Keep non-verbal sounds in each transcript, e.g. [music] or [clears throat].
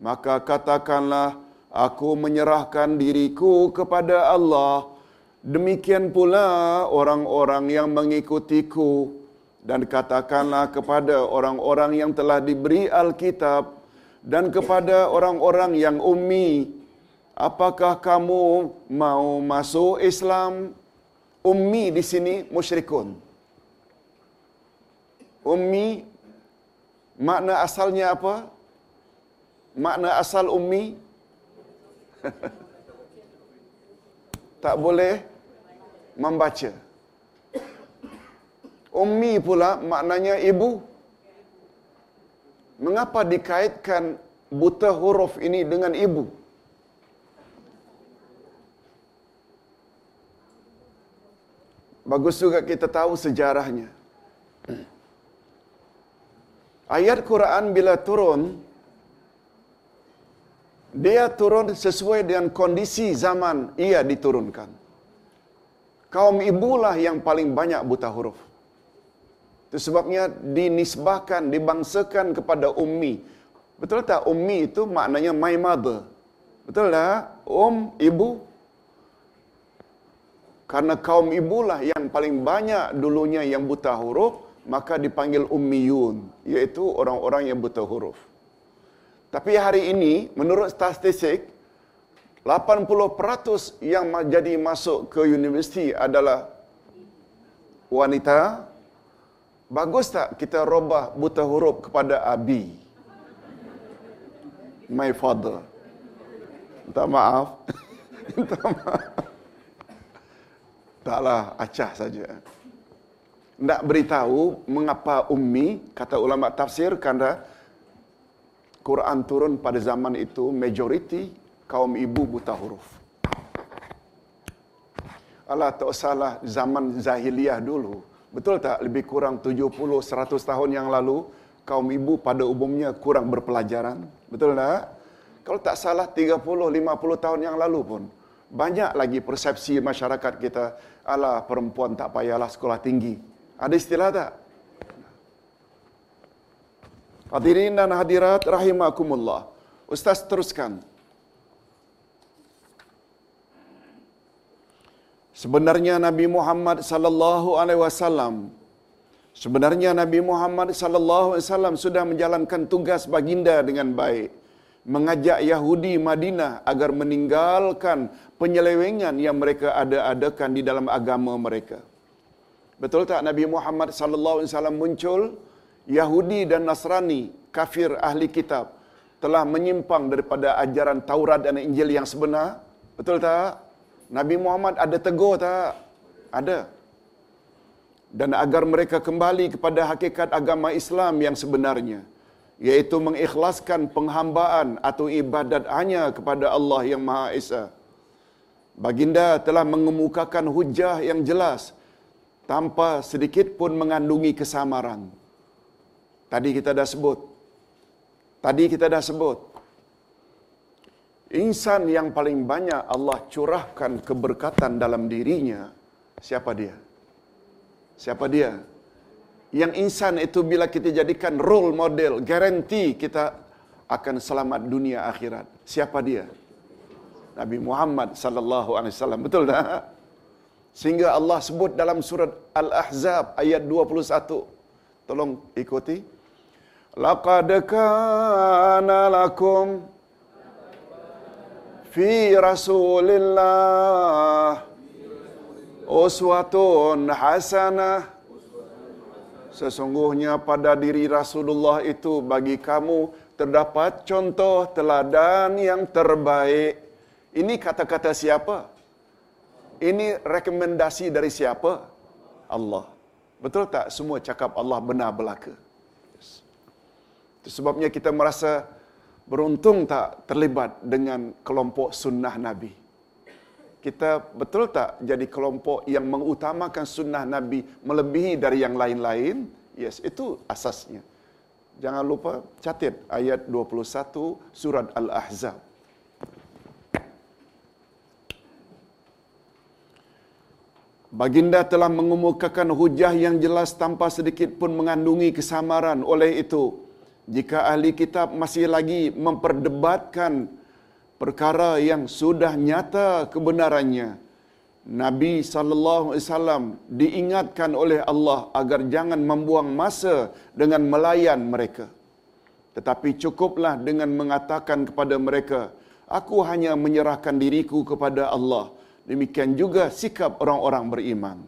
maka katakanlah aku menyerahkan diriku kepada Allah. Demikian pula orang-orang yang mengikutiku. Dan katakanlah kepada orang-orang yang telah diberi Alkitab dan kepada orang-orang yang ummi apakah kamu mau masuk Islam? Ummi di sini musyrikun. Ummi makna asalnya apa makna asal ummi? [laughs] Tak boleh membaca. Ummi pula maknanya ibu. Mengapa dikaitkan buta huruf ini dengan ibu? Bagus juga kita tahu sejarahnya. [clears throat] Ayat Quran bila turun dia turun sesuai dengan kondisi zaman ia diturunkan. Kaum ibulah yang paling banyak buta huruf. Itu sebabnya dinisbahkan, dibangsakan kepada ummi. Betul tak ummi itu maknanya my mother? Betul tak? Um, ibu. Karena kaum ibulah yang paling banyak dulunya yang buta huruf, maka dipanggil ummiyun, iaitu orang-orang yang buta huruf. Tapi hari ini, menurut statistik, 80% yang jadi masuk ke universiti adalah wanita. Bagus tak kita robah buta huruf kepada Abi? My father. Minta maaf. [laughs] Minta maaf. Taklah, acah saja. Nak beritahu mengapa ummi, kata ulama tafsir, kerana Quran turun pada zaman itu majoriti kaum ibu buta huruf. Allah tak salah zaman zahiliyah dulu. Betul tak lebih kurang 70 100 tahun yang lalu kaum ibu pada umumnya kurang berpelajaran? Betul tak? Kalau tak salah 30 50 tahun yang lalu pun banyak lagi persepsi masyarakat kita ala perempuan tak payahlah sekolah tinggi. Ada istilah tak? Hadirin dan hadirat rahimakumullah. Ustaz teruskan. Sebenarnya Nabi Muhammad sallallahu alaihi wasallam sebenarnya Nabi Muhammad sallallahu alaihi wasallam sudah menjalankan tugas baginda dengan baik mengajak Yahudi Madinah agar meninggalkan penyelewengan yang mereka ada-adakan di dalam agama mereka. Betul tak Nabi Muhammad sallallahu alaihi wasallam muncul Yahudi dan Nasrani, kafir ahli kitab, telah menyimpang daripada ajaran Taurat dan Injil yang sebenar. Betul tak? Nabi Muhammad ada tegur tak? Ada. Dan agar mereka kembali kepada hakikat agama Islam yang sebenarnya, yaitu mengikhlaskan penghambaan atau ibadat hanya kepada Allah yang Maha Esa. Baginda telah mengemukakan hujah yang jelas tanpa sedikit pun mengandungi kesamaran. Tadi kita dah sebut. Tadi kita dah sebut. Insan yang paling banyak Allah curahkan keberkatan dalam dirinya, siapa dia? Siapa dia? Yang insan itu bila kita jadikan role model, garanti kita akan selamat dunia akhirat. Siapa dia? Nabi Muhammad sallallahu alaihi wasallam. Betul tak? Sehingga Allah sebut dalam surat Al-Ahzab ayat 21. Tolong ikuti. لقد كان لكم في رسول الله أسوة حسنة Sesungguhnya pada diri Rasulullah itu bagi kamu terdapat contoh teladan yang terbaik. Ini kata-kata siapa? Ini rekomendasi dari siapa? Allah. Betul tak semua cakap Allah benar belaka? Itu sebabnya kita merasa beruntung tak terlibat dengan kelompok sunnah Nabi. Kita betul tak jadi kelompok yang mengutamakan sunnah Nabi melebihi dari yang lain-lain? Yes, itu asasnya. Jangan lupa catat ayat 21 surat Al-Ahzab. Baginda telah mengemukakan hujah yang jelas tanpa sedikit pun mengandungi kesamaran. Oleh itu, jika ahli kitab masih lagi memperdebatkan perkara yang sudah nyata kebenarannya, Nabi sallallahu alaihi wasallam diingatkan oleh Allah agar jangan membuang masa dengan melayan mereka. Tetapi cukuplah dengan mengatakan kepada mereka, aku hanya menyerahkan diriku kepada Allah. Demikian juga sikap orang-orang beriman.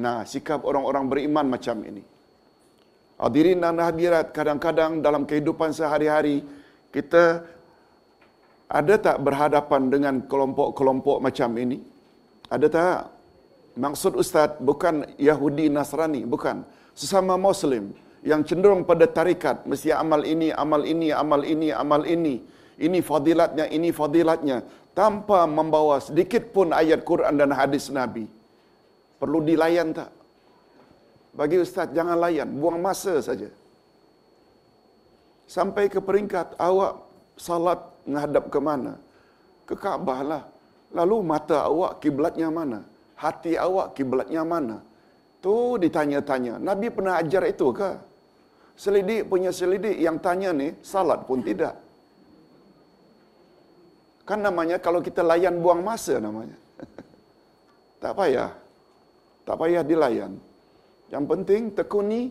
Nah, sikap orang-orang beriman macam ini. Hadirin dan hadirat, kadang-kadang dalam kehidupan sehari-hari kita ada tak berhadapan dengan kelompok-kelompok macam ini? Ada tak? Maksud Ustaz bukan Yahudi Nasrani, bukan. Sesama Muslim yang cenderung pada tarikat, mesti amal ini, amal ini, amal ini, amal ini. Ini fadilatnya, ini fadilatnya. Tanpa membawa sedikit pun ayat Quran dan hadis Nabi. Perlu dilayan tak? Bagi Ustaz, jangan layan. Buang masa saja. Sampai ke peringkat awak salat menghadap ke mana? Ke Kaabah lah. Lalu mata awak kiblatnya mana? Hati awak kiblatnya mana? Tu ditanya-tanya. Nabi pernah ajar itu ke? Selidik punya selidik yang tanya ni salat pun tidak. Kan namanya kalau kita layan buang masa namanya. [laughs] tak payah. Tak payah dilayan. Yang penting tekuni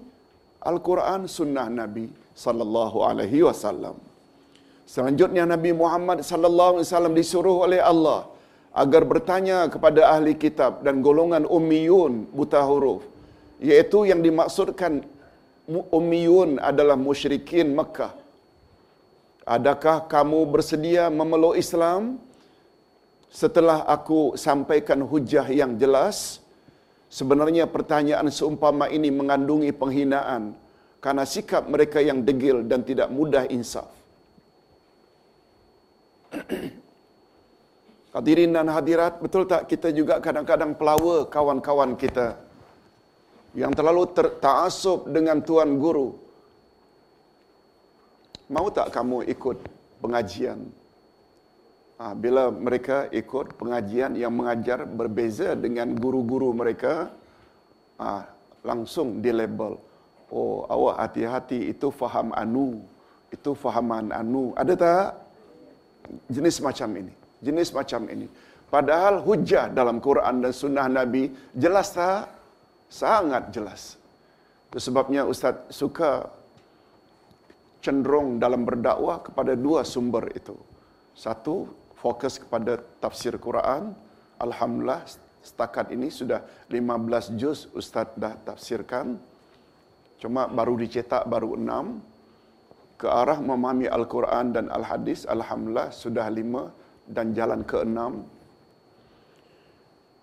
Al-Quran sunnah Nabi sallallahu alaihi wasallam. Selanjutnya Nabi Muhammad sallallahu alaihi wasallam disuruh oleh Allah agar bertanya kepada ahli kitab dan golongan ummiyun buta huruf yaitu yang dimaksudkan ummiyun adalah musyrikin Mekah adakah kamu bersedia memeluk Islam setelah aku sampaikan hujah yang jelas sebenarnya pertanyaan seumpama ini mengandungi penghinaan karena sikap mereka yang degil dan tidak mudah insaf [clears throat] Hadirin dan hadirat, betul tak kita juga kadang-kadang pelawa kawan-kawan kita yang terlalu tertaasub dengan tuan guru. Mau tak kamu ikut pengajian? Ha, bila mereka ikut pengajian yang mengajar berbeza dengan guru-guru mereka, ha, langsung di label. Oh, awak hati-hati itu faham anu, itu fahaman anu. Ada tak jenis macam ini? jenis macam ini. Padahal hujah dalam Quran dan sunnah Nabi jelas tak? Sangat jelas. Itu sebabnya Ustaz suka cenderung dalam berdakwah kepada dua sumber itu. Satu, fokus kepada tafsir Quran. Alhamdulillah setakat ini sudah 15 juz Ustaz dah tafsirkan. Cuma baru dicetak baru enam. Ke arah memahami Al-Quran dan Al-Hadis, Alhamdulillah sudah lima dan jalan keenam.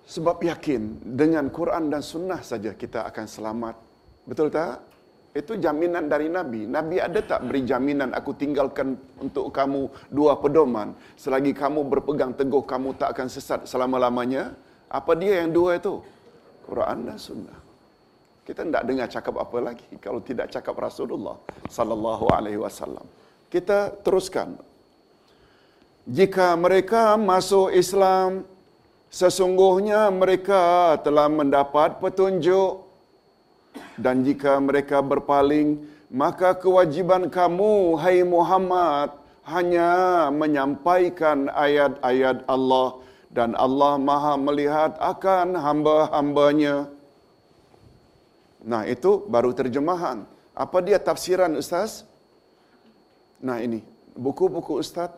Sebab yakin dengan Quran dan Sunnah saja kita akan selamat. Betul tak? Itu jaminan dari Nabi. Nabi ada tak beri jaminan aku tinggalkan untuk kamu dua pedoman. Selagi kamu berpegang teguh, kamu tak akan sesat selama-lamanya. Apa dia yang dua itu? Quran dan Sunnah. Kita tidak dengar cakap apa lagi kalau tidak cakap Rasulullah sallallahu alaihi wasallam. Kita teruskan jika mereka masuk Islam, sesungguhnya mereka telah mendapat petunjuk. Dan jika mereka berpaling, maka kewajiban kamu, hai Muhammad, hanya menyampaikan ayat-ayat Allah dan Allah maha melihat akan hamba-hambanya. Nah itu baru terjemahan. Apa dia tafsiran Ustaz? Nah ini, buku-buku Ustaz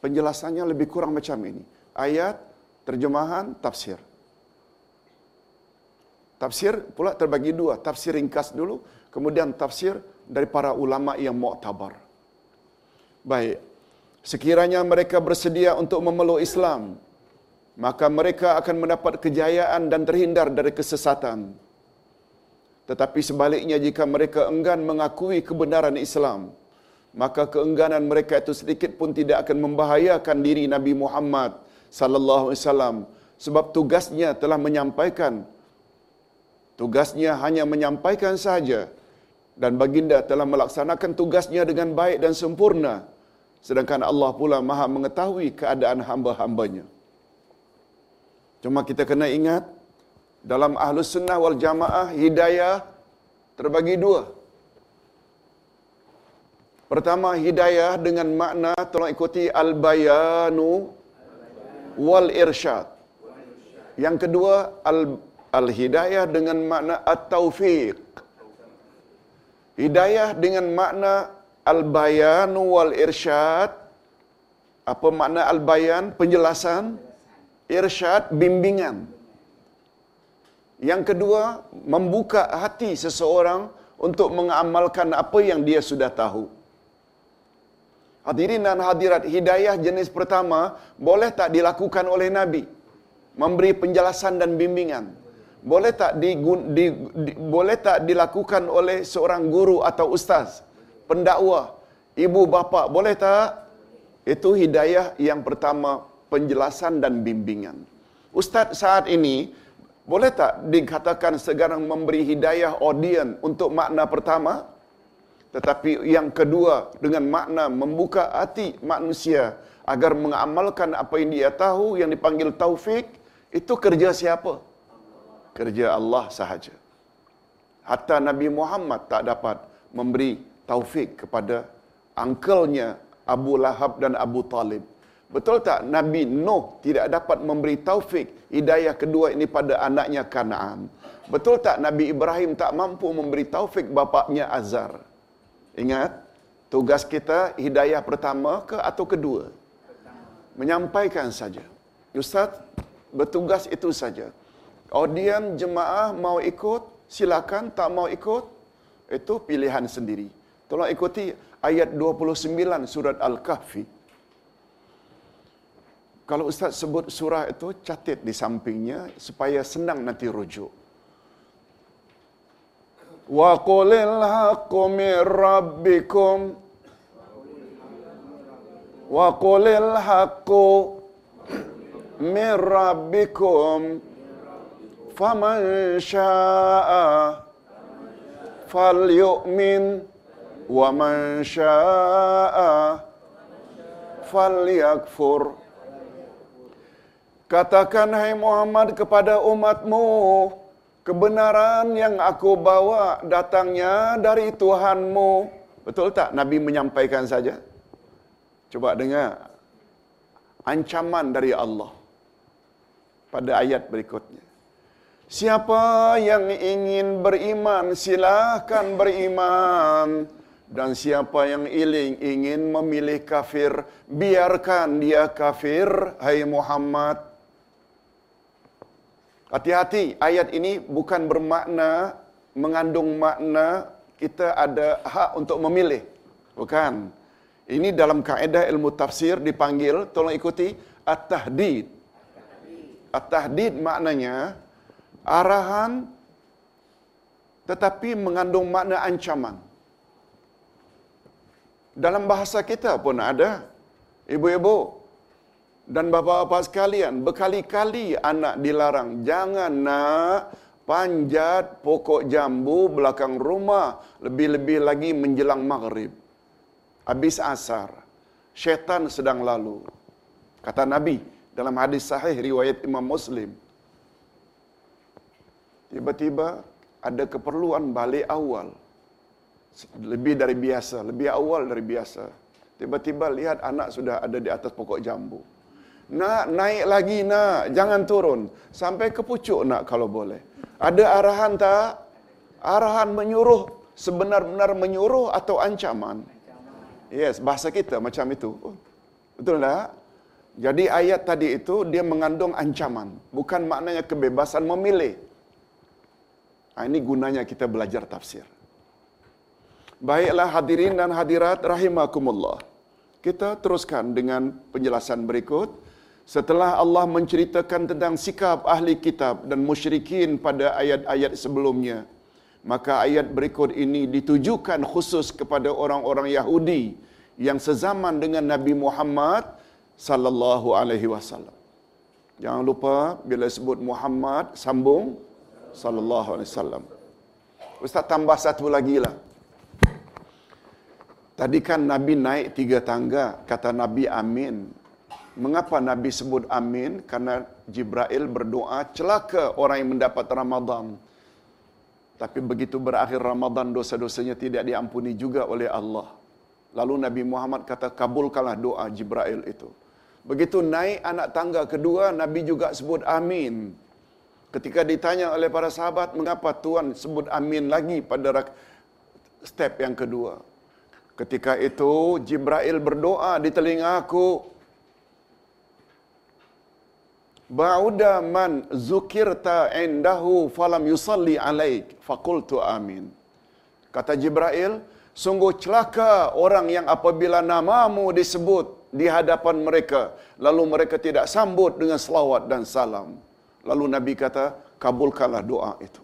penjelasannya lebih kurang macam ini. Ayat, terjemahan, tafsir. Tafsir pula terbagi dua. Tafsir ringkas dulu, kemudian tafsir dari para ulama yang mu'tabar. Baik. Sekiranya mereka bersedia untuk memeluk Islam, maka mereka akan mendapat kejayaan dan terhindar dari kesesatan. Tetapi sebaliknya jika mereka enggan mengakui kebenaran Islam, maka keengganan mereka itu sedikit pun tidak akan membahayakan diri Nabi Muhammad sallallahu alaihi wasallam sebab tugasnya telah menyampaikan tugasnya hanya menyampaikan saja. Dan baginda telah melaksanakan tugasnya dengan baik dan sempurna. Sedangkan Allah pula Maha mengetahui keadaan hamba-hambanya. Cuma kita kena ingat dalam ahlus sunnah wal jamaah hidayah terbagi dua. Pertama hidayah dengan makna tolong ikuti al-bayanu wal irsyad. Yang kedua al al-hidayah dengan makna at-taufiq. Hidayah dengan makna al-bayanu wal irsyad. Apa makna al-bayan? Penjelasan. Irsyad bimbingan. Yang kedua, membuka hati seseorang untuk mengamalkan apa yang dia sudah tahu. Hadirin dan hadirat, hidayah jenis pertama boleh tak dilakukan oleh Nabi? Memberi penjelasan dan bimbingan. Boleh tak di, di, di, boleh tak dilakukan oleh seorang guru atau ustaz, pendakwah, ibu bapa, boleh tak? Itu hidayah yang pertama, penjelasan dan bimbingan. Ustaz saat ini boleh tak dikatakan sekarang memberi hidayah audien untuk makna pertama? Tetapi yang kedua dengan makna membuka hati manusia agar mengamalkan apa yang dia tahu yang dipanggil taufik, itu kerja siapa? Kerja Allah sahaja. Hatta Nabi Muhammad tak dapat memberi taufik kepada angkelnya Abu Lahab dan Abu Talib. Betul tak Nabi Nuh tidak dapat memberi taufik hidayah kedua ini pada anaknya Kanaan? Betul tak Nabi Ibrahim tak mampu memberi taufik bapaknya Azar? Ingat, tugas kita hidayah pertama ke atau kedua? Menyampaikan saja. Ustaz, bertugas itu saja. Audien jemaah mau ikut, silakan. Tak mau ikut, itu pilihan sendiri. Tolong ikuti ayat 29 surat Al-Kahfi. Kalau Ustaz sebut surah itu, catat di sampingnya supaya senang nanti rujuk. Wa qulil haqqu min rabbikum Wa qulil haqqu min rabbikum syaa'a falyu'min wa man syaa'a falyakfur Katakan hai Muhammad kepada umatmu kebenaran yang aku bawa datangnya dari Tuhanmu. Betul tak Nabi menyampaikan saja? Coba dengar ancaman dari Allah pada ayat berikutnya. Siapa yang ingin beriman, silakan beriman. Dan siapa yang iling ingin memilih kafir, biarkan dia kafir, hai Muhammad. Hati-hati, ayat ini bukan bermakna, mengandung makna kita ada hak untuk memilih. Bukan. Ini dalam kaedah ilmu tafsir dipanggil, tolong ikuti, at-tahdid. At-tahdid maknanya, arahan tetapi mengandung makna ancaman. Dalam bahasa kita pun ada, ibu-ibu dan bapa-bapa sekalian, berkali-kali anak dilarang, jangan nak panjat pokok jambu belakang rumah, lebih-lebih lagi menjelang maghrib. Habis asar, syaitan sedang lalu. Kata Nabi dalam hadis sahih riwayat Imam Muslim, tiba-tiba ada keperluan balik awal. Lebih dari biasa, lebih awal dari biasa. Tiba-tiba lihat anak sudah ada di atas pokok jambu. Nak naik lagi nak, jangan turun. Sampai ke pucuk nak kalau boleh. Ada arahan tak? Arahan menyuruh, sebenar-benar menyuruh atau ancaman? Yes, bahasa kita macam itu. Betul tak? Jadi ayat tadi itu dia mengandung ancaman. Bukan maknanya kebebasan memilih. Nah, ini gunanya kita belajar tafsir. Baiklah hadirin dan hadirat rahimakumullah. Kita teruskan dengan penjelasan berikut. Setelah Allah menceritakan tentang sikap ahli kitab dan musyrikin pada ayat-ayat sebelumnya, maka ayat berikut ini ditujukan khusus kepada orang-orang Yahudi yang sezaman dengan Nabi Muhammad sallallahu alaihi wasallam. Jangan lupa bila sebut Muhammad sambung sallallahu alaihi wasallam. Ustaz tambah satu lagi lah. Tadi kan Nabi naik tiga tangga, kata Nabi amin. Mengapa Nabi sebut amin? Karena Jibril berdoa celaka orang yang mendapat Ramadan. Tapi begitu berakhir Ramadan dosa-dosanya tidak diampuni juga oleh Allah. Lalu Nabi Muhammad kata, kabulkanlah doa Jibril itu. Begitu naik anak tangga kedua, Nabi juga sebut amin. Ketika ditanya oleh para sahabat, mengapa Tuhan sebut amin lagi pada step yang kedua? Ketika itu, Jibril berdoa di telinga aku, Ba'uda man zukirta indahu falam yusalli alaik faqultu amin. Kata Jibril, sungguh celaka orang yang apabila namamu disebut di hadapan mereka lalu mereka tidak sambut dengan selawat dan salam. Lalu Nabi kata, kabulkanlah doa itu.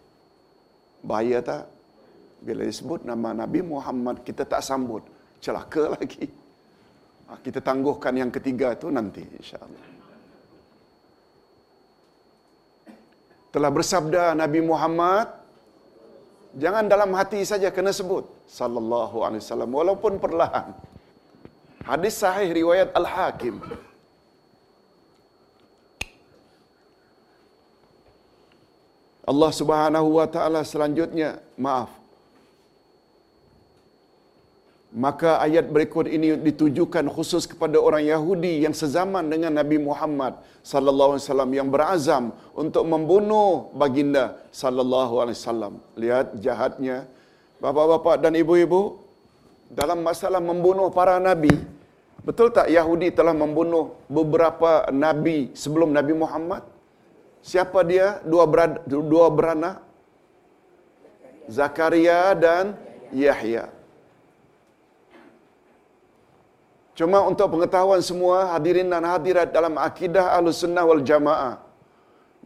Bahaya tak? Bila disebut nama Nabi Muhammad kita tak sambut, celaka [laughs] lagi. Ah, kita tangguhkan yang ketiga itu nanti insya-Allah. telah bersabda Nabi Muhammad jangan dalam hati saja kena sebut sallallahu alaihi wasallam walaupun perlahan hadis sahih riwayat al Allah Subhanahu wa taala selanjutnya maaf Maka ayat berikut ini ditujukan khusus kepada orang Yahudi yang sezaman dengan Nabi Muhammad sallallahu alaihi wasallam yang berazam untuk membunuh baginda sallallahu alaihi wasallam. Lihat jahatnya bapa-bapa dan ibu-ibu dalam masalah membunuh para nabi. Betul tak Yahudi telah membunuh beberapa nabi sebelum Nabi Muhammad? Siapa dia? Dua berad, dua beranak. Zakaria dan Yahya. Cuma untuk pengetahuan semua hadirin dan hadirat dalam akidah Ahlus Sunnah wal Jamaah.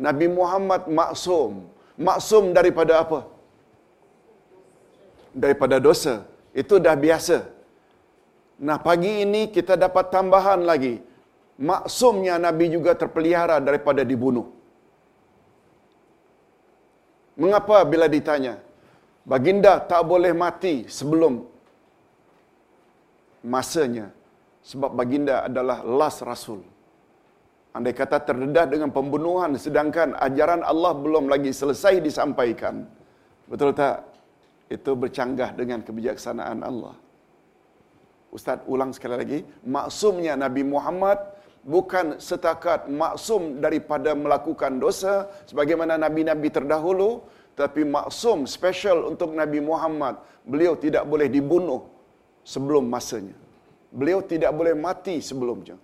Nabi Muhammad maksum. Maksum daripada apa? Daripada dosa. Itu dah biasa. Nah pagi ini kita dapat tambahan lagi. Maksumnya Nabi juga terpelihara daripada dibunuh. Mengapa bila ditanya? Baginda tak boleh mati sebelum masanya sebab baginda adalah last rasul. Andai kata terdedah dengan pembunuhan sedangkan ajaran Allah belum lagi selesai disampaikan. Betul tak? Itu bercanggah dengan kebijaksanaan Allah. Ustaz ulang sekali lagi, maksumnya Nabi Muhammad bukan setakat maksum daripada melakukan dosa sebagaimana nabi-nabi terdahulu, tapi maksum special untuk Nabi Muhammad. Beliau tidak boleh dibunuh sebelum masanya. Beliau tidak boleh mati sebelumnya.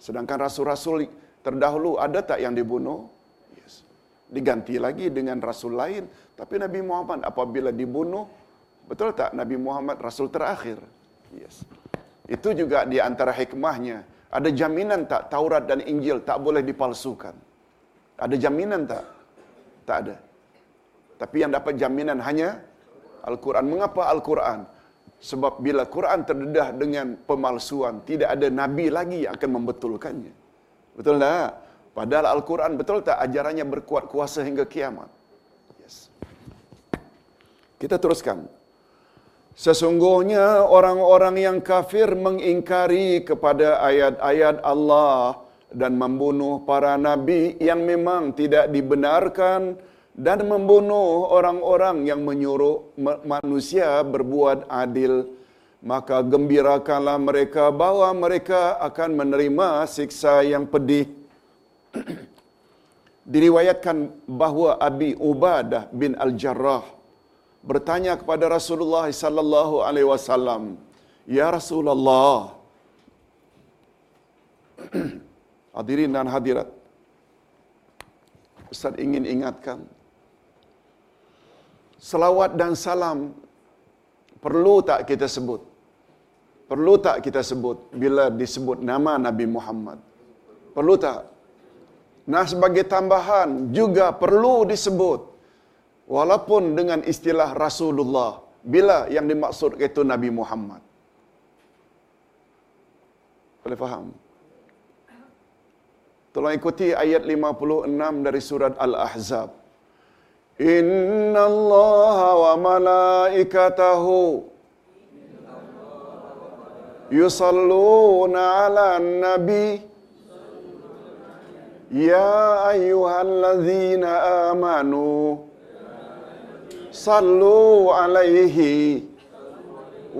Sedangkan rasul-rasul terdahulu ada tak yang dibunuh? Yes. Diganti lagi dengan rasul lain. Tapi Nabi Muhammad apabila dibunuh, betul tak Nabi Muhammad rasul terakhir? Yes. Itu juga di antara hikmahnya. Ada jaminan tak Taurat dan Injil tak boleh dipalsukan? Ada jaminan tak? Tak ada. Tapi yang dapat jaminan hanya Al-Quran. Mengapa Al-Quran? Sebab bila Quran terdedah dengan pemalsuan, tidak ada nabi lagi yang akan membetulkannya. Betul tak? Padahal Al-Quran betul tak ajarannya berkuat kuasa hingga kiamat? Yes. Kita teruskan. Sesungguhnya orang-orang yang kafir mengingkari kepada ayat-ayat Allah dan membunuh para nabi yang memang tidak dibenarkan dan membunuh orang-orang yang menyuruh manusia berbuat adil. Maka gembirakanlah mereka bahwa mereka akan menerima siksa yang pedih. [clears throat] Diriwayatkan bahawa Abi Ubadah bin Al-Jarrah bertanya kepada Rasulullah sallallahu alaihi wasallam ya Rasulullah [clears throat] hadirin dan hadirat Ustaz ingin ingatkan selawat dan salam perlu tak kita sebut? Perlu tak kita sebut bila disebut nama Nabi Muhammad? Perlu tak? Nah sebagai tambahan juga perlu disebut walaupun dengan istilah Rasulullah bila yang dimaksud itu Nabi Muhammad. Boleh faham? Tolong ikuti ayat 56 dari surat Al-Ahzab. Inna Allah wa malaikatahu yusalluna ala nabi. Ya ayuhal amanu sallu alaihi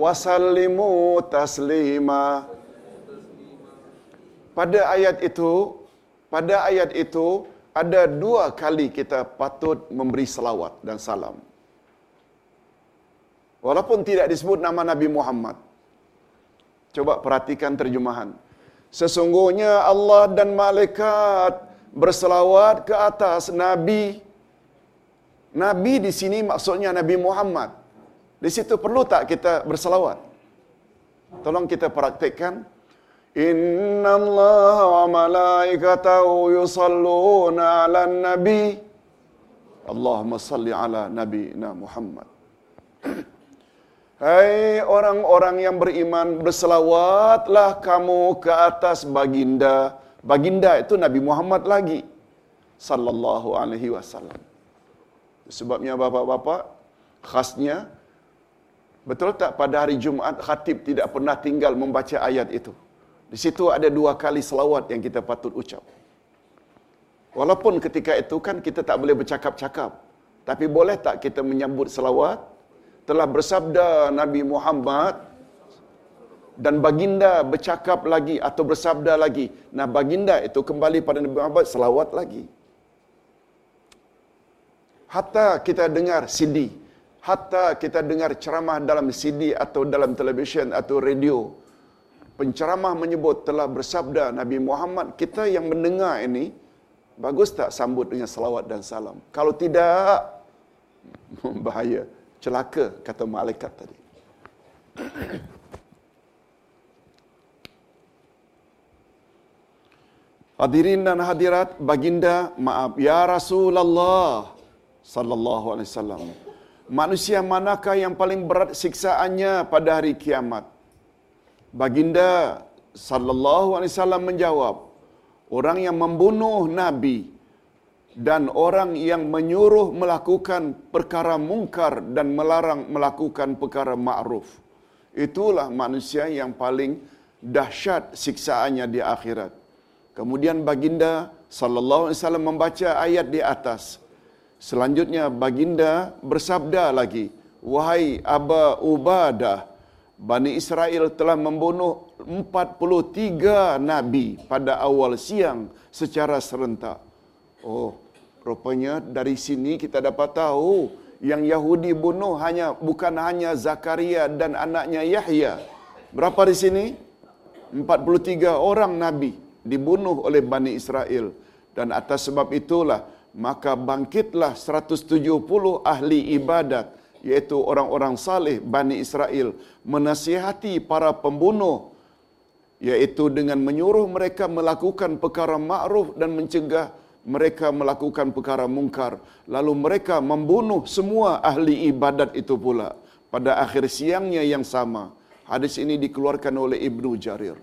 wasallimu taslima. Pada ayat itu pada ayat itu ada dua kali kita patut memberi selawat dan salam. Walaupun tidak disebut nama Nabi Muhammad. Coba perhatikan terjemahan. Sesungguhnya Allah dan malaikat berselawat ke atas nabi Nabi di sini maksudnya Nabi Muhammad. Di situ perlu tak kita berselawat? Tolong kita praktikkan. Inna Allah wa malaikatahu yusalluna ala nabi. Allahumma salli ala Nabi Muhammad. Hai orang-orang yang beriman, berselawatlah kamu ke atas baginda. Baginda itu Nabi Muhammad lagi. Sallallahu alaihi wasallam. Sebabnya bapak-bapak, khasnya, betul tak pada hari Jumaat khatib tidak pernah tinggal membaca ayat itu. Di situ ada dua kali selawat yang kita patut ucap. Walaupun ketika itu kan kita tak boleh bercakap-cakap. Tapi boleh tak kita menyambut selawat? telah bersabda Nabi Muhammad dan baginda bercakap lagi atau bersabda lagi. Nah baginda itu kembali pada Nabi Muhammad selawat lagi. Hatta kita dengar CD, hatta kita dengar ceramah dalam CD atau dalam televisyen atau radio, penceramah menyebut telah bersabda Nabi Muhammad, kita yang mendengar ini, bagus tak sambut dengan selawat dan salam? Kalau tidak, [laughs] bahaya celaka kata malaikat tadi. Hadirin dan hadirat, baginda, maaf ya Rasulullah sallallahu alaihi wasallam. Manusia manakah yang paling berat siksaannya pada hari kiamat? Baginda sallallahu alaihi wasallam menjawab, orang yang membunuh nabi dan orang yang menyuruh melakukan perkara mungkar dan melarang melakukan perkara ma'ruf. Itulah manusia yang paling dahsyat siksaannya di akhirat. Kemudian baginda sallallahu alaihi wasallam membaca ayat di atas. Selanjutnya baginda bersabda lagi, "Wahai Aba Ubadah, Bani Israel telah membunuh 43 nabi pada awal siang secara serentak." Oh, rupanya dari sini kita dapat tahu yang Yahudi bunuh hanya bukan hanya Zakaria dan anaknya Yahya. Berapa di sini? 43 orang nabi dibunuh oleh Bani Israel. Dan atas sebab itulah maka bangkitlah 170 ahli ibadat yaitu orang-orang saleh Bani Israel menasihati para pembunuh yaitu dengan menyuruh mereka melakukan perkara ma'ruf dan mencegah mereka melakukan perkara mungkar. Lalu mereka membunuh semua ahli ibadat itu pula pada akhir siangnya yang sama. Hadis ini dikeluarkan oleh Ibnu Jarir.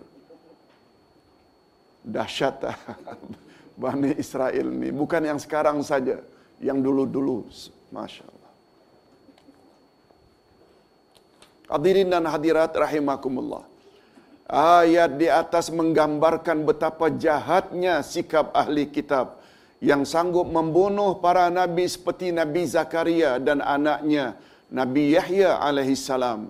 Dahsyat [laughs] Bani Israel ini bukan yang sekarang saja yang dulu-dulu. Masya Allah Hadirin dan hadirat rahimakumullah. Ayat di atas menggambarkan betapa jahatnya sikap ahli kitab yang sanggup membunuh para nabi seperti Nabi Zakaria dan anaknya Nabi Yahya alaihissalam.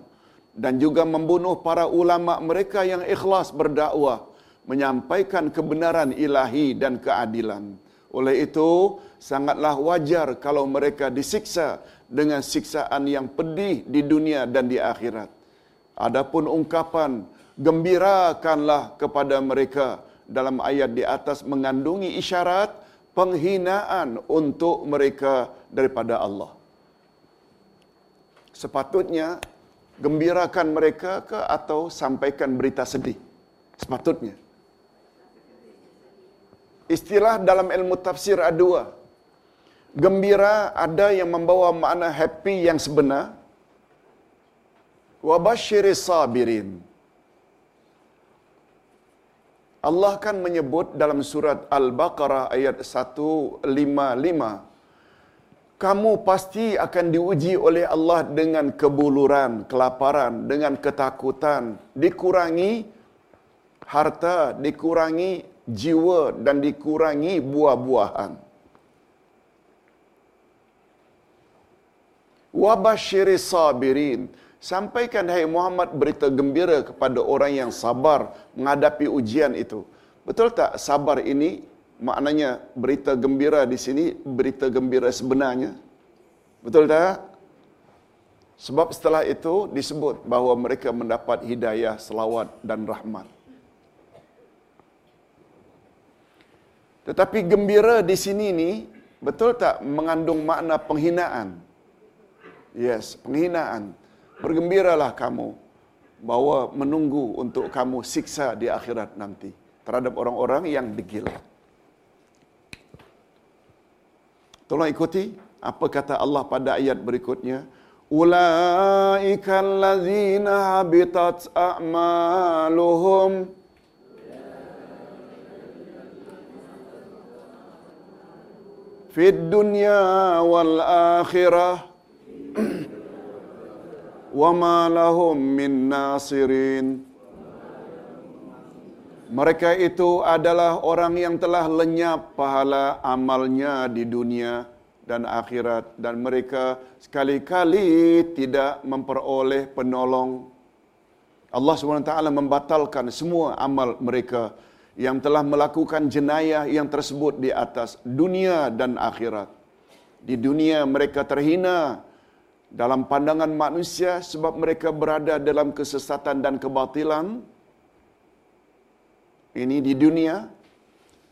Dan juga membunuh para ulama mereka yang ikhlas berdakwah menyampaikan kebenaran ilahi dan keadilan. Oleh itu, sangatlah wajar kalau mereka disiksa dengan siksaan yang pedih di dunia dan di akhirat. Adapun ungkapan gembirakanlah kepada mereka dalam ayat di atas mengandungi isyarat penghinaan untuk mereka daripada Allah. Sepatutnya gembirakan mereka ke atau sampaikan berita sedih. Sepatutnya. Istilah dalam ilmu tafsir ada dua. Gembira ada yang membawa makna happy yang sebenar. Wabashiris sabirin. Allah kan menyebut dalam surat Al-Baqarah ayat 155 kamu pasti akan diuji oleh Allah dengan kebuluran, kelaparan, dengan ketakutan, dikurangi harta, dikurangi jiwa dan dikurangi buah-buahan. Wabashiri sabirin Sampaikan hai Muhammad berita gembira kepada orang yang sabar menghadapi ujian itu. Betul tak sabar ini maknanya berita gembira di sini berita gembira sebenarnya? Betul tak? Sebab setelah itu disebut bahawa mereka mendapat hidayah, selawat dan rahmat. Tetapi gembira di sini ni betul tak mengandung makna penghinaan? Yes, penghinaan. Bergembiralah kamu bahawa menunggu untuk kamu siksa di akhirat nanti terhadap orang-orang yang degil. Tolong ikuti apa kata Allah pada ayat berikutnya. Ulaika allazina habitat a'maluhum wal akhirah. Wa ma lahum min nasirin. Mereka itu adalah orang yang telah lenyap pahala amalnya di dunia dan akhirat. Dan mereka sekali-kali tidak memperoleh penolong. Allah SWT membatalkan semua amal mereka yang telah melakukan jenayah yang tersebut di atas dunia dan akhirat. Di dunia mereka terhina dalam pandangan manusia sebab mereka berada dalam kesesatan dan kebatilan. Ini di dunia,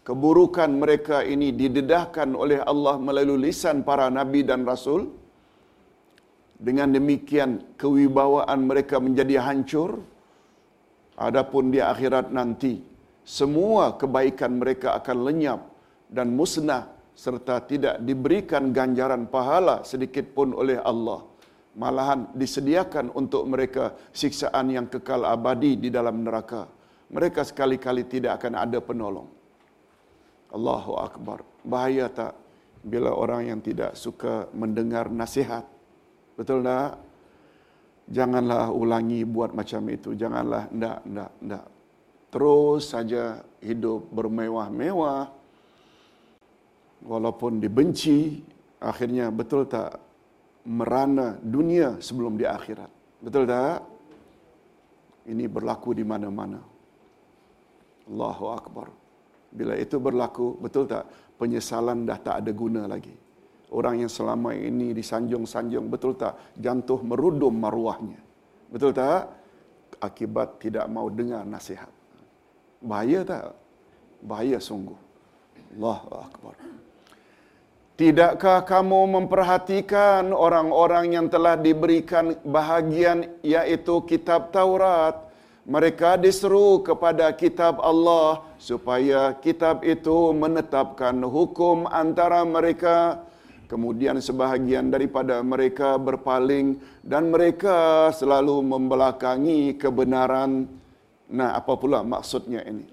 keburukan mereka ini didedahkan oleh Allah melalui lisan para nabi dan rasul. Dengan demikian kewibawaan mereka menjadi hancur. Adapun di akhirat nanti, semua kebaikan mereka akan lenyap dan musnah serta tidak diberikan ganjaran pahala sedikit pun oleh Allah. Malahan disediakan untuk mereka siksaan yang kekal abadi di dalam neraka. Mereka sekali-kali tidak akan ada penolong. Allahu Akbar. Bahaya tak bila orang yang tidak suka mendengar nasihat? Betul tak? Janganlah ulangi buat macam itu. Janganlah, tidak, tidak, tidak. Terus saja hidup bermewah-mewah. Walaupun dibenci, akhirnya betul tak merana dunia sebelum di akhirat. Betul tak? Ini berlaku di mana-mana. Allahu Akbar. Bila itu berlaku, betul tak? Penyesalan dah tak ada guna lagi. Orang yang selama ini disanjung-sanjung, betul tak? Jantuh merudum maruahnya. Betul tak? Akibat tidak mau dengar nasihat. Bahaya tak? Bahaya sungguh. Allahu Akbar. Tidakkah kamu memperhatikan orang-orang yang telah diberikan bahagian yaitu kitab Taurat? Mereka diseru kepada kitab Allah supaya kitab itu menetapkan hukum antara mereka. Kemudian sebahagian daripada mereka berpaling dan mereka selalu membelakangi kebenaran. Nah, apa pula maksudnya ini?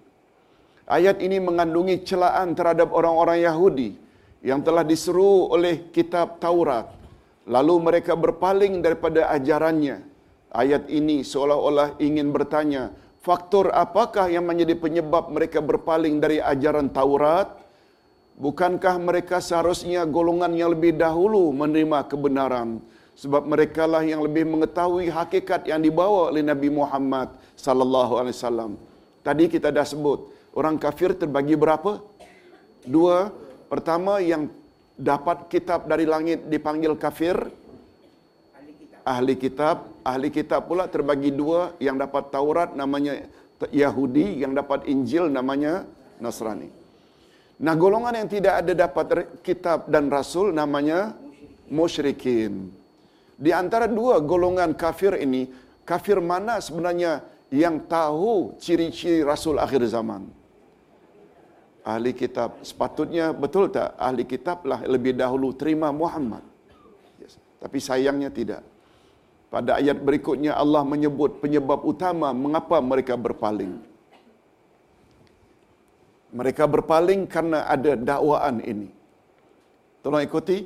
Ayat ini mengandungi celaan terhadap orang-orang Yahudi yang telah diseru oleh kitab Taurat. Lalu mereka berpaling daripada ajarannya. Ayat ini seolah-olah ingin bertanya, faktor apakah yang menjadi penyebab mereka berpaling dari ajaran Taurat? Bukankah mereka seharusnya golongan yang lebih dahulu menerima kebenaran? Sebab mereka lah yang lebih mengetahui hakikat yang dibawa oleh Nabi Muhammad sallallahu alaihi wasallam. Tadi kita dah sebut, orang kafir terbagi berapa? Dua. Pertama yang dapat kitab dari langit dipanggil kafir. Ahli kitab. Ahli kitab pula terbagi dua. Yang dapat Taurat namanya Yahudi. Yang dapat Injil namanya Nasrani. Nah golongan yang tidak ada dapat kitab dan rasul namanya musyrikin. Di antara dua golongan kafir ini, kafir mana sebenarnya yang tahu ciri-ciri rasul akhir zaman? ahli kitab. Sepatutnya betul tak ahli kitab lah lebih dahulu terima Muhammad? Yes. tapi sayangnya tidak. Pada ayat berikutnya Allah menyebut penyebab utama mengapa mereka berpaling. Mereka berpaling karena ada dakwaan ini. Tolong ikuti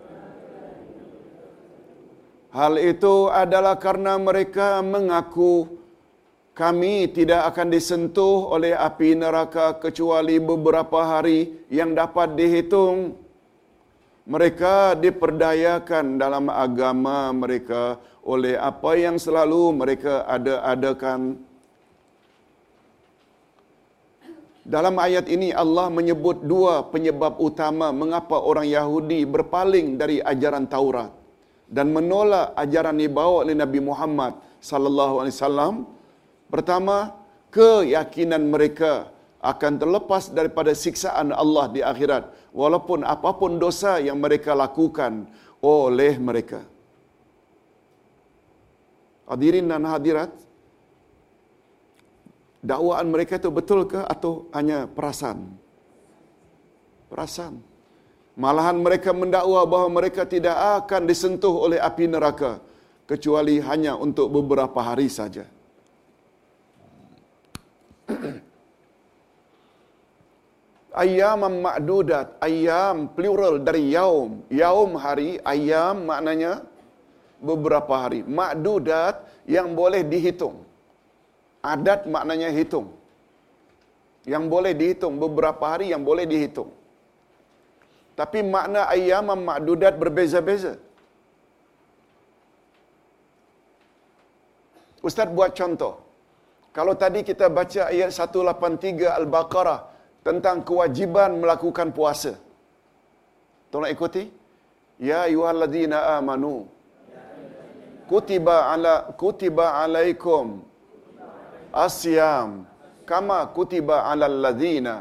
Hal itu adalah karena mereka mengaku kami tidak akan disentuh oleh api neraka kecuali beberapa hari yang dapat dihitung. Mereka diperdayakan dalam agama mereka oleh apa yang selalu mereka ada-adakan. Dalam ayat ini Allah menyebut dua penyebab utama mengapa orang Yahudi berpaling dari ajaran Taurat dan menolak ajaran dibawa oleh Nabi Muhammad sallallahu alaihi wasallam. Pertama, keyakinan mereka akan terlepas daripada siksaan Allah di akhirat walaupun apapun dosa yang mereka lakukan oleh mereka. Hadirin dan hadirat, dakwaan mereka itu betul ke atau hanya perasaan? Perasaan. Malahan mereka mendakwa bahawa mereka tidak akan disentuh oleh api neraka kecuali hanya untuk beberapa hari saja. [clears throat] Ayam ma'dudat, ayam plural dari yaum. Yaum hari, ayam maknanya beberapa hari. Ma'dudat yang boleh dihitung. Adat maknanya hitung. Yang boleh dihitung, beberapa hari yang boleh dihitung. Tapi makna ayam ma'dudat berbeza-beza. Ustaz buat contoh. Kalau tadi kita baca ayat 183 Al-Baqarah tentang kewajiban melakukan puasa. Tolong ikuti. Ya ayyuhalladzina amanu. Kutiba ala kutiba alaikum asyam kama kutiba alal ladzina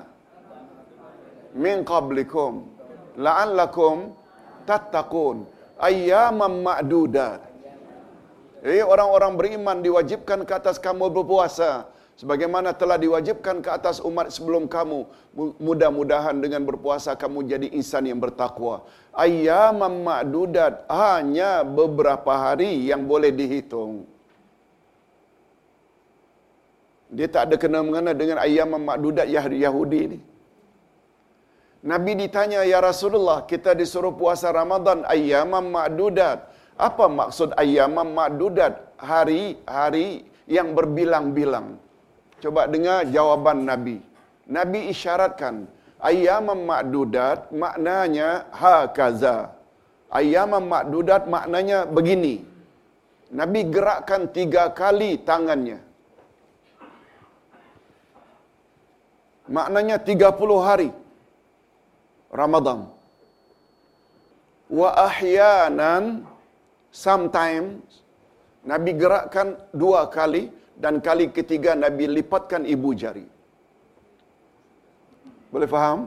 min qablikum la'allakum tattaqun ayyaman ma'dudat Eh orang-orang beriman diwajibkan ke atas kamu berpuasa sebagaimana telah diwajibkan ke atas umat sebelum kamu. Mudah-mudahan dengan berpuasa kamu jadi insan yang bertakwa. Ayyaman ma'dudat hanya beberapa hari yang boleh dihitung. Dia tak ada kena mengena dengan ayyaman ma'dudat Yahudi ini. Nabi ditanya, Ya Rasulullah, kita disuruh puasa Ramadan ayyaman ma'dudat. Apa maksud ayyaman ma'dudat? Hari-hari yang berbilang-bilang. Coba dengar jawaban Nabi. Nabi isyaratkan, ayyaman ma'dudat maknanya hakaza. Ayyaman ma'dudat maknanya begini. Nabi gerakkan tiga kali tangannya. Maknanya tiga puluh hari. Ramadan. Wa ahyanan sometimes Nabi gerakkan dua kali dan kali ketiga Nabi lipatkan ibu jari. Boleh faham?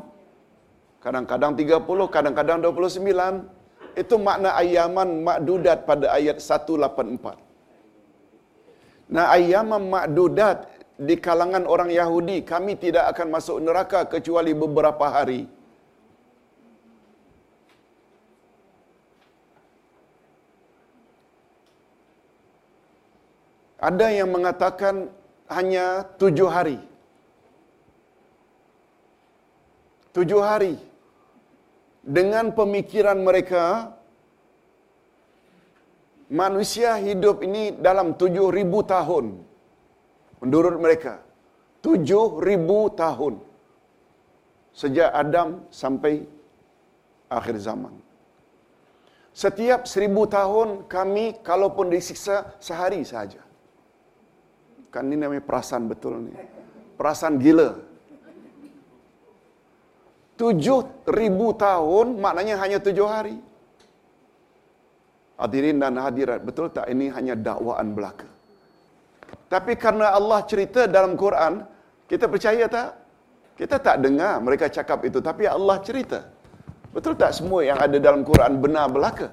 Kadang-kadang 30, kadang-kadang 29. Itu makna ayaman makdudat pada ayat 184. Nah ayaman makdudat di kalangan orang Yahudi, kami tidak akan masuk neraka kecuali beberapa hari. Ada yang mengatakan hanya tujuh hari. Tujuh hari. Dengan pemikiran mereka, manusia hidup ini dalam tujuh ribu tahun. Menurut mereka, tujuh ribu tahun. Sejak Adam sampai akhir zaman. Setiap seribu tahun kami kalaupun disiksa sehari saja. Kan ini namanya perasaan betul nih. Perasaan gila. Tujuh ribu tahun maknanya hanya tujuh hari. Hadirin dan hadirat, betul tak ini hanya dakwaan belaka? Tapi karena Allah cerita dalam Quran, kita percaya tak? Kita tak dengar mereka cakap itu, tapi Allah cerita. Betul tak semua yang ada dalam Quran benar belaka?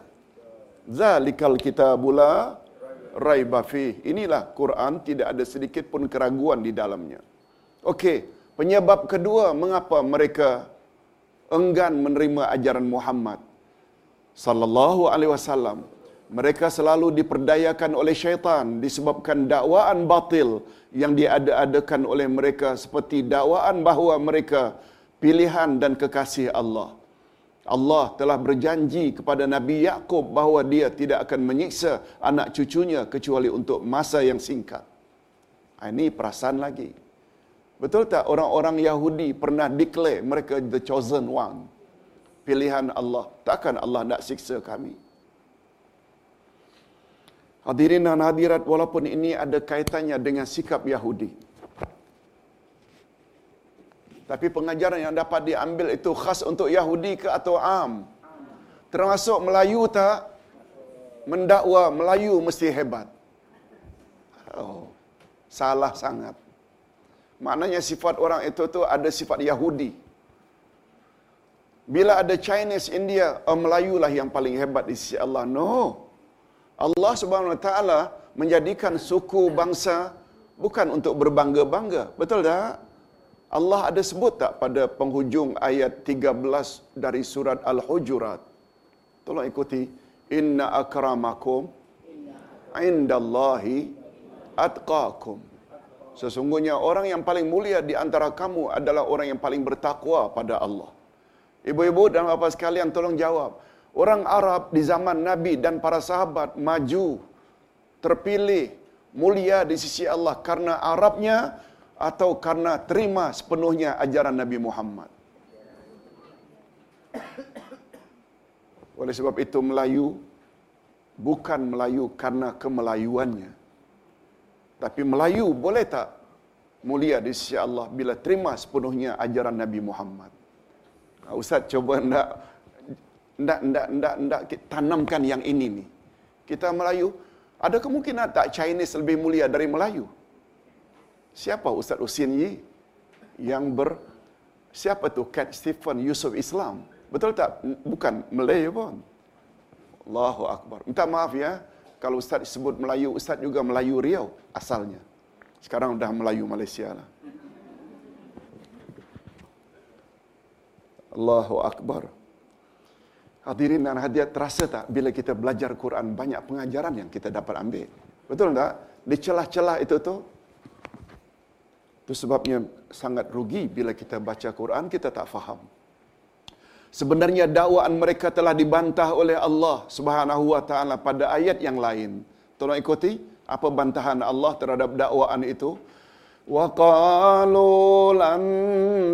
Zalikal kitabula raiba fi. Inilah Quran tidak ada sedikit pun keraguan di dalamnya. Okey, penyebab kedua mengapa mereka enggan menerima ajaran Muhammad sallallahu alaihi wasallam. Mereka selalu diperdayakan oleh syaitan disebabkan dakwaan batil yang diada-adakan oleh mereka seperti dakwaan bahawa mereka pilihan dan kekasih Allah. Allah telah berjanji kepada Nabi Yakub bahawa dia tidak akan menyiksa anak cucunya kecuali untuk masa yang singkat. Ah, ini perasaan lagi. Betul tak orang-orang Yahudi pernah declare mereka the chosen one? Pilihan Allah. Takkan Allah nak siksa kami? Hadirin dan hadirat walaupun ini ada kaitannya dengan sikap Yahudi. Tapi pengajaran yang dapat diambil itu khas untuk Yahudi ke atau am? Termasuk Melayu tak? Mendakwa Melayu mesti hebat. Oh, salah sangat. Maknanya sifat orang itu tu ada sifat Yahudi. Bila ada Chinese, India, oh Melayu lah yang paling hebat di sisi Allah. No. Allah Subhanahu Wa Taala menjadikan suku bangsa bukan untuk berbangga-bangga. Betul tak? Allah ada sebut tak pada penghujung ayat 13 dari surat Al-Hujurat? Tolong ikuti. Inna akramakum indallahi atqakum. Sesungguhnya orang yang paling mulia di antara kamu adalah orang yang paling bertakwa pada Allah. Ibu-ibu dan bapa sekalian tolong jawab. Orang Arab di zaman Nabi dan para sahabat maju, terpilih, mulia di sisi Allah karena Arabnya atau karena terima sepenuhnya ajaran Nabi Muhammad. Oleh sebab itu Melayu bukan Melayu karena kemelayuannya. Tapi Melayu boleh tak mulia di sisi Allah bila terima sepenuhnya ajaran Nabi Muhammad. Ustaz cuba nak nak nak nak nak tanamkan yang ini ni. Kita Melayu, ada kemungkinan tak Chinese lebih mulia dari Melayu? Siapa Ustaz Husin Yi yang ber siapa tu Cat Stephen Yusuf Islam? Betul tak? Bukan Malay pun. Allahu Akbar. Minta maaf ya kalau Ustaz sebut Melayu, Ustaz juga Melayu Riau asalnya. Sekarang dah Melayu Malaysia lah. Allahu Akbar. Hadirin dan hadirat terasa tak bila kita belajar Quran banyak pengajaran yang kita dapat ambil. Betul tak? Di celah-celah itu tu. Itu sebabnya sangat rugi bila kita baca Quran kita tak faham. Sebenarnya dakwaan mereka telah dibantah oleh Allah Subhanahu wa taala pada ayat yang lain. Tolong ikuti apa bantahan Allah terhadap dakwaan itu. Wa qalu lan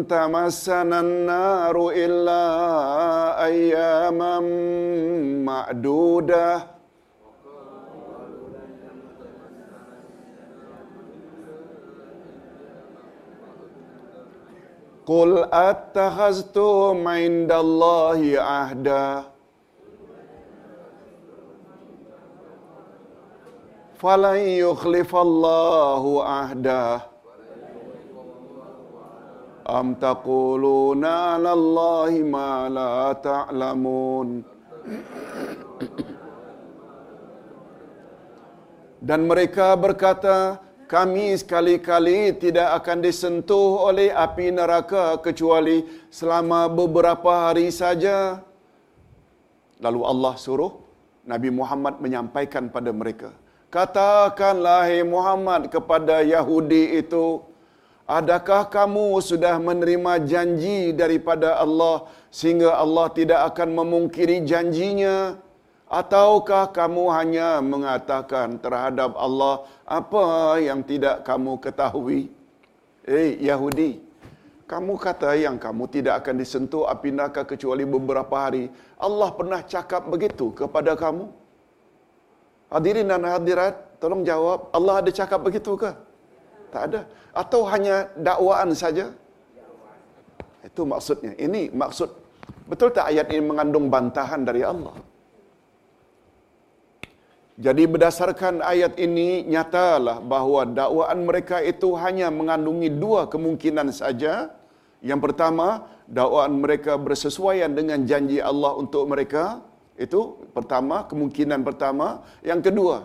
tamassana an-naru illa ayyaman ma'dudah. Qul attakhaztum indallahi ahda. Falan yukhlifallahu ahda. Am taquluna lallahi ma la ta'lamun. Dan mereka berkata kami sekali-kali tidak akan disentuh oleh api neraka kecuali selama beberapa hari saja. Lalu Allah suruh Nabi Muhammad menyampaikan pada mereka. Katakanlah hai Muhammad kepada Yahudi itu, Adakah kamu sudah menerima janji daripada Allah sehingga Allah tidak akan memungkiri janjinya? Ataukah kamu hanya mengatakan terhadap Allah apa yang tidak kamu ketahui? Eh Yahudi, kamu kata yang kamu tidak akan disentuh api neraka kecuali beberapa hari. Allah pernah cakap begitu kepada kamu? Hadirin dan hadirat, tolong jawab, Allah ada cakap begitu ke? Tak ada. Atau hanya dakwaan saja? Itu maksudnya. Ini maksud. Betul tak ayat ini mengandung bantahan dari Allah? Jadi berdasarkan ayat ini, nyatalah bahawa dakwaan mereka itu hanya mengandungi dua kemungkinan saja. Yang pertama, dakwaan mereka bersesuaian dengan janji Allah untuk mereka. Itu pertama, kemungkinan pertama. Yang kedua,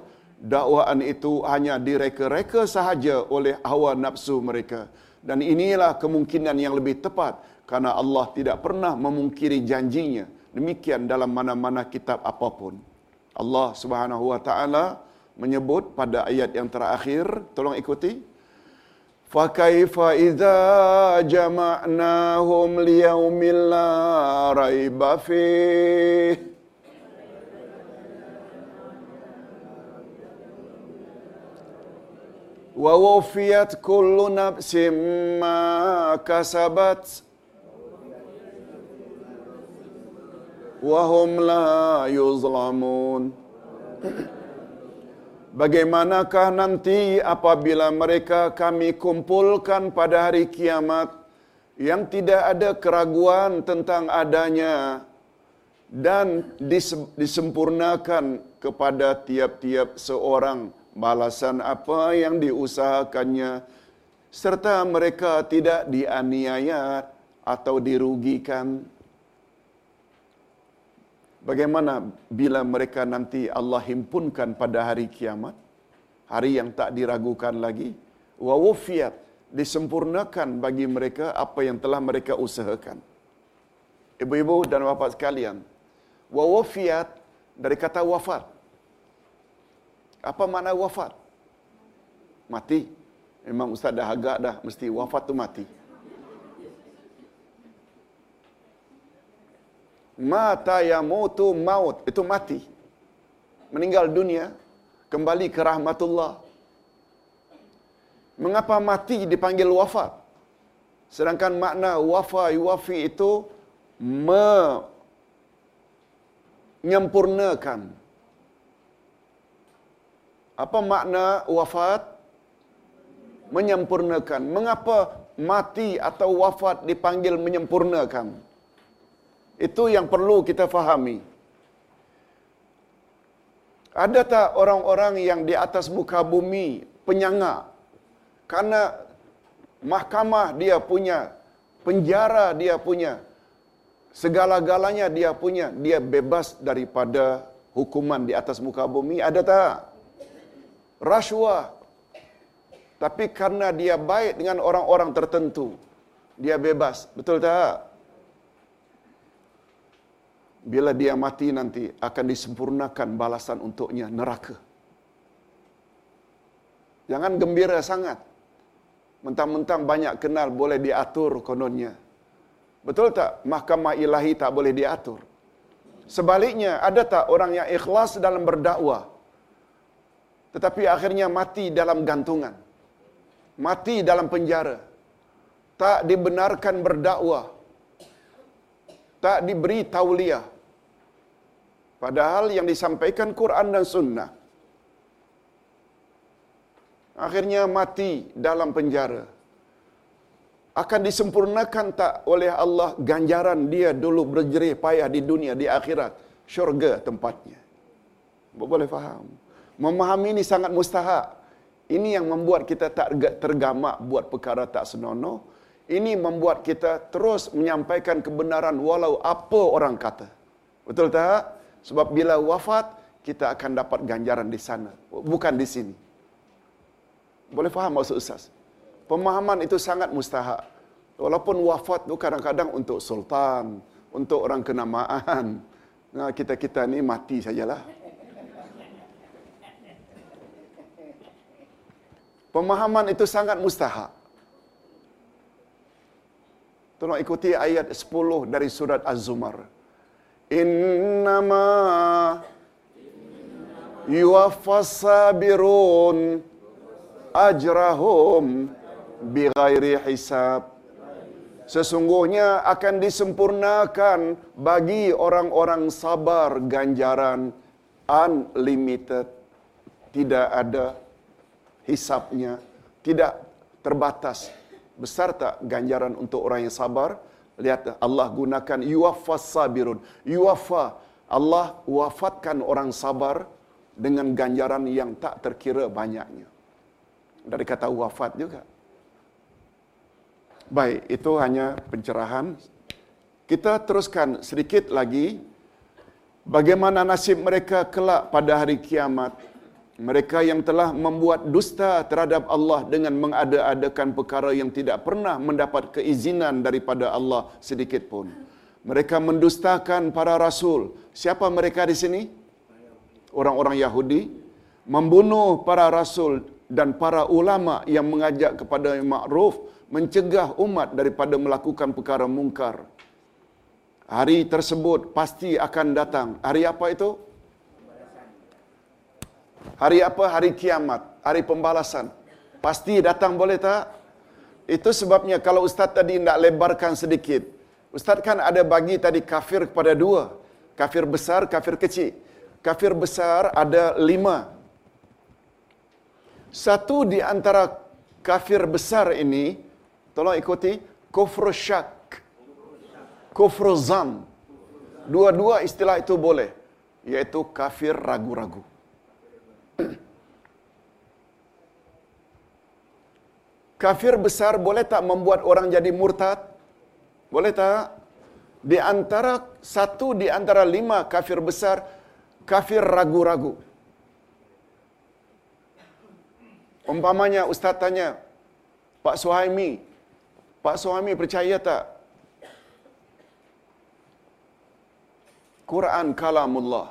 dakwaan itu hanya direka-reka sahaja oleh hawa nafsu mereka. Dan inilah kemungkinan yang lebih tepat karena Allah tidak pernah memungkiri janjinya. Demikian dalam mana-mana kitab apapun. Allah Subhanahu wa taala menyebut pada ayat yang terakhir, tolong ikuti. Fa kaifa idza jama'nahum liyaumin la raiba fihi wa wufiyat kullu nafsin ma kasabat wa hum la yuzlamun. Bagaimanakah nanti apabila mereka kami kumpulkan pada hari kiamat yang tidak ada keraguan tentang adanya dan disempurnakan kepada tiap-tiap seorang balasan apa yang diusahakannya serta mereka tidak dianiaya atau dirugikan Bagaimana bila mereka nanti Allah himpunkan pada hari kiamat, hari yang tak diragukan lagi, wa wufiyat disempurnakan bagi mereka apa yang telah mereka usahakan. Ibu-ibu dan bapa sekalian, wa wufiyat dari kata wafat. Apa makna wafat? Mati. Memang ustaz dah agak dah mesti wafat tu mati. Mata yamutu maut. Itu mati. Meninggal dunia. Kembali ke rahmatullah. Mengapa mati dipanggil wafat? Sedangkan makna wafa yuwafi itu menyempurnakan. Apa makna wafat? Menyempurnakan. Mengapa mati atau wafat dipanggil menyempurnakan? Itu yang perlu kita fahami. Ada tak orang-orang yang di atas muka bumi penyangga? Karena mahkamah dia punya, penjara dia punya, segala-galanya dia punya, dia bebas daripada hukuman di atas muka bumi. Ada tak? Rasuah. Tapi karena dia baik dengan orang-orang tertentu, dia bebas. Betul tak? Bila dia mati nanti akan disempurnakan balasan untuknya neraka. Jangan gembira sangat. Mentang-mentang banyak kenal boleh diatur kononnya. Betul tak? Mahkamah ilahi tak boleh diatur. Sebaliknya, ada tak orang yang ikhlas dalam berdakwah tetapi akhirnya mati dalam gantungan. Mati dalam penjara. Tak dibenarkan berdakwah tak diberi tauliah. Padahal yang disampaikan Quran dan Sunnah. Akhirnya mati dalam penjara. Akan disempurnakan tak oleh Allah ganjaran dia dulu berjerih payah di dunia, di akhirat. Syurga tempatnya. Boleh faham. Memahami ini sangat mustahak. Ini yang membuat kita tak tergamak buat perkara tak senonoh ini membuat kita terus menyampaikan kebenaran walau apa orang kata. Betul tak? Sebab bila wafat, kita akan dapat ganjaran di sana. Bukan di sini. Boleh faham maksud Ustaz? Pemahaman itu sangat mustahak. Walaupun wafat itu kadang-kadang untuk sultan, untuk orang kenamaan. Nah, kita-kita ni mati sajalah. Pemahaman itu sangat mustahak. Tolong ikuti ayat 10 dari surat Az-Zumar. Innama yuwaffasabirun ajrahum bighairi hisab. Sesungguhnya akan disempurnakan bagi orang-orang sabar ganjaran unlimited. Tidak ada hisapnya, tidak terbatas besar tak ganjaran untuk orang yang sabar? Lihat Allah gunakan yuwaffas sabirun. Yuwaffa Allah wafatkan orang sabar dengan ganjaran yang tak terkira banyaknya. Dari kata wafat juga. Baik, itu hanya pencerahan. Kita teruskan sedikit lagi bagaimana nasib mereka kelak pada hari kiamat mereka yang telah membuat dusta terhadap Allah dengan mengada-adakan perkara yang tidak pernah mendapat keizinan daripada Allah sedikit pun. Mereka mendustakan para rasul. Siapa mereka di sini? orang-orang Yahudi membunuh para rasul dan para ulama yang mengajak kepada yang makruf, mencegah umat daripada melakukan perkara mungkar. Hari tersebut pasti akan datang. Hari apa itu? Hari apa? Hari kiamat, hari pembalasan. Pasti datang boleh tak? Itu sebabnya kalau ustaz tadi nak lebarkan sedikit. Ustaz kan ada bagi tadi kafir kepada dua. Kafir besar, kafir kecil. Kafir besar ada lima. Satu di antara kafir besar ini, tolong ikuti, kufur syak, kufur zam. Dua-dua istilah itu boleh. Iaitu kafir ragu-ragu. Kafir besar boleh tak membuat orang jadi murtad? Boleh tak? Di antara satu di antara lima kafir besar, kafir ragu-ragu. Umpamanya Ustaz tanya, Pak Suhaimi, Pak Suhaimi percaya tak? Quran kalamullah.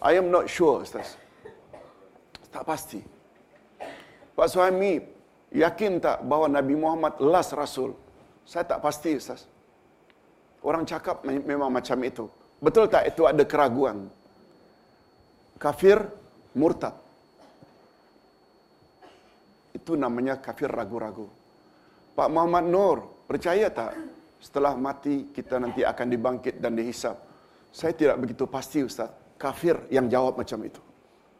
I am not sure, Ustaz. Tak pasti. Pak Suhaimi, yakin tak bahawa Nabi Muhammad last Rasul? Saya tak pasti, Ustaz. Orang cakap memang macam itu. Betul tak itu ada keraguan? Kafir, murtad. Itu namanya kafir ragu-ragu. Pak Muhammad Nur, percaya tak setelah mati kita nanti akan dibangkit dan dihisap? Saya tidak begitu pasti Ustaz. Kafir yang jawab macam itu.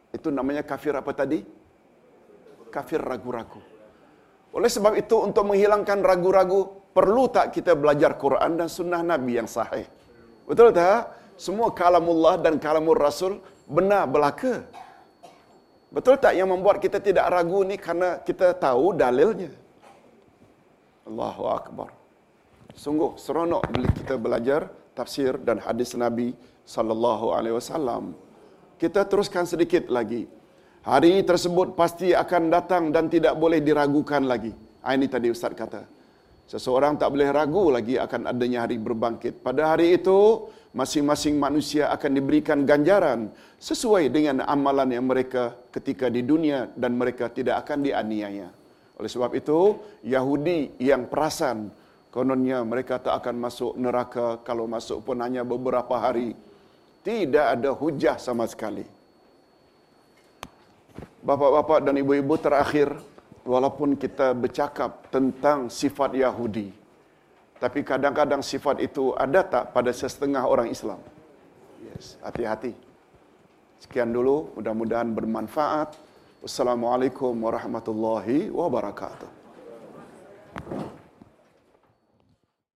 Itu namanya kafir apa tadi? Kafir ragu-ragu. Oleh sebab itu untuk menghilangkan ragu-ragu, perlu tak kita belajar Quran dan sunnah Nabi yang sahih? Betul tak? Semua kalamullah dan kalamur Rasul benar belaka. Betul tak yang membuat kita tidak ragu ni karena kita tahu dalilnya? Allahu Akbar. Sungguh seronok bila kita belajar tafsir dan hadis Nabi sallallahu alaihi wasallam. Kita teruskan sedikit lagi. Hari tersebut pasti akan datang dan tidak boleh diragukan lagi. Ah, ini tadi Ustaz kata. Seseorang tak boleh ragu lagi akan adanya hari berbangkit. Pada hari itu, masing-masing manusia akan diberikan ganjaran sesuai dengan amalan yang mereka ketika di dunia dan mereka tidak akan dianiaya. Oleh sebab itu, Yahudi yang perasan, kononnya mereka tak akan masuk neraka kalau masuk pun hanya beberapa hari. Tidak ada hujah sama sekali. Bapak-bapak dan ibu-ibu terakhir, walaupun kita bercakap tentang sifat Yahudi, tapi kadang-kadang sifat itu ada tak pada setengah orang Islam? Yes, hati-hati. Sekian dulu, mudah-mudahan bermanfaat. Wassalamualaikum warahmatullahi wabarakatuh.